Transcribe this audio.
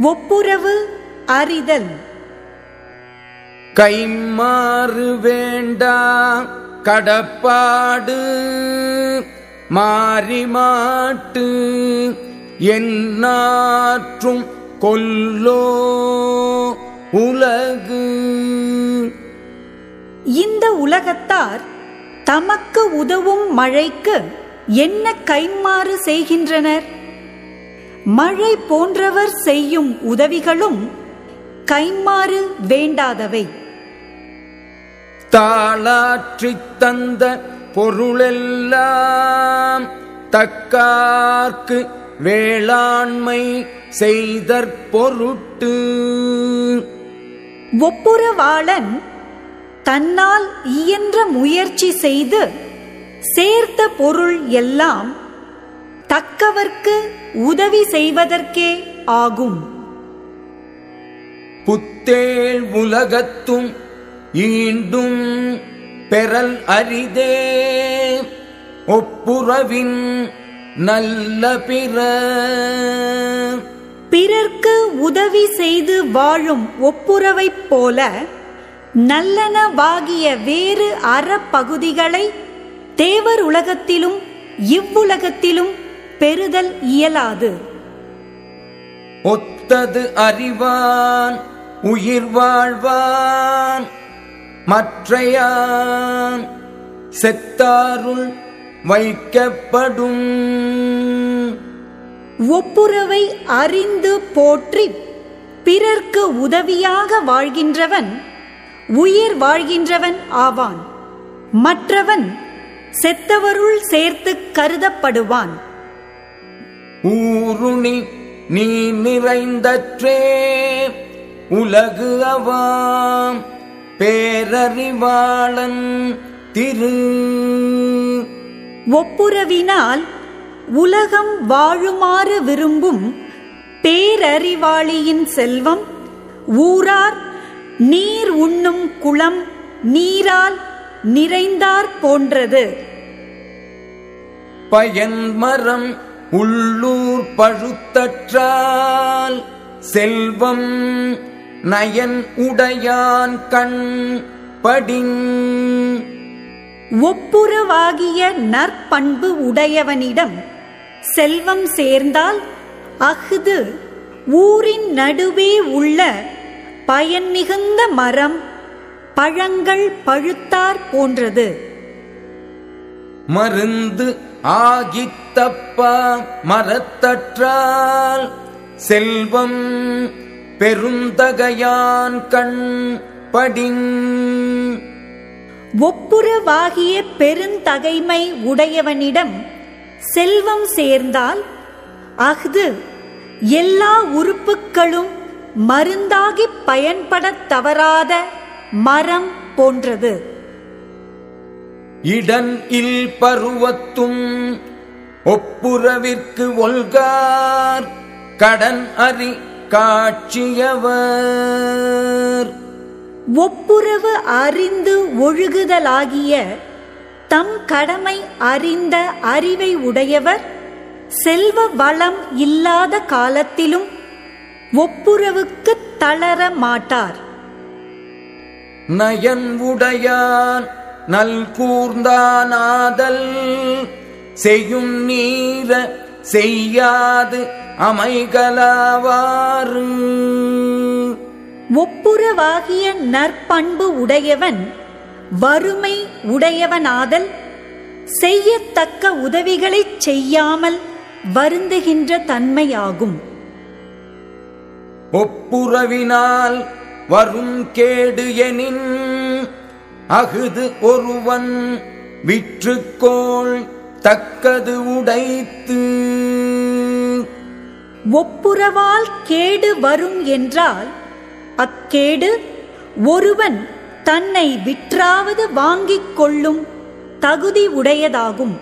ஒப்புரவு அறிதல். கைமாறு வேண்டா கடப்பாடு மாறி மாட்டு எந்நாற்றும் கொல்லோ உலகு. இந்த உலகத்தார் தமக்கு உதவும் மழைக்கு என்ன கைமாறு செய்கின்றனர்? மழை போன்றவர் செய்யும் உதவிகளும் கைமாறு வேண்டாதவை. தாளாற்றித் தந்த பொருளெல்லாம் தக்கார்க்கு வேளாண்மை செய்தற் பொருட்டு ஒப்புரவாளன் தன்னால் இயன்ற முயற்சி செய்து சேர்த்த பொருள் எல்லாம் தக்கவர்க்கு உதவி செய்வதற்கே ஆகும். புத்தேள் உலகத்தும் ஈண்டும் பெறல் அரிதே. ஒப்புரவின் நல்ல பிற. பிறர்க்கு உதவி செய்து வாழும் ஒப்புரவைப் போல நல்லனவாகிய வேறு அறப்பகுதிகளை தேவர் உலகத்திலும் இவ்வுலகத்திலும் பெறுதல் இயலாது. ஒத்தது அறிவான் உயிர் வாழ்வான் மற்றையான் செத்தாருள் வைக்கப்படும். ஒப்புரவை அறிந்து போற்றி பிறர்க்கு உதவியாக வாழ்கின்றவன் உயிர் வாழ்கின்றவன் ஆவான். மற்றவன் செத்தவருள் சேர்த்து கருதப்படுவான். ஊருணி நீ நிறைந்தற்றே. உலகு அவாம் பேரறிவாளன் திரு. ஒப்புரவினால் உலகம் வாழுமாறு விரும்பும் பேரறிவாளியின் செல்வம் ஊரார் நீர் உண்ணும் குளம் நீரால் நிறைந்தார் போன்றது. பயன்மரம் உள்ளூர் பழுத்தற்றால் செல்வம் நயன் உடையான் கண் படிங். ஒப்புரவாகிய நற்பண்பு உடையவனிடம் செல்வம் சேர்ந்தால் அஃது ஊரின் நடுவே உள்ள பயன் மிகுந்த மரம் பழங்கள் பழுத்தார் போன்றது. மருந்து ஆகித்தப்பா மரத்தற்றால் செல்வம் பெருந்தகையான் கண் படிங். ஒப்புரவாகிய பெருந்தகைமை உடையவனிடம் செல்வம் சேர்ந்தால் அஃது எல்லா உறுப்புக்களும் மருந்தாகிப் பயன்படத் தவறாத மரம் போன்றது. இடன் இல் பருவத்தும் ஒப்புரவிற்கு ஒல்கார் கடன் அறி காட்சியவர். ஒப்புரவு அறிந்து ஒழுகுதலாகிய தம் கடமை அறிந்த அறிவை உடையவர் செல்வ வளம் இல்லாத காலத்திலும் ஒப்புரவுக்கு தளர மாட்டார். நயன் உடையான் நல் கூர்ந்தானாதல் செய்யும் நீர செய்யாது அமைகலாவாறு ஒப்புரவாகிய நற்பண்பு உடையவன் வறுமை உடையவனாதல் செய்யத்தக்க உதவிகளைச் செய்யாமல் வருந்துகின்ற தன்மையாகும். ஒப்புரவினால் வரும் கேடு எனின் அகுது ஒருவன் விற்றுக்கோள் தக்கது உடைத்து. ஒப்புரவால் கேடு வரும் என்றால் அக்கேடு ஒருவன் தன்னை விற்றாவது வாங்கிக் கொள்ளும் தகுதி உடையதாகும்.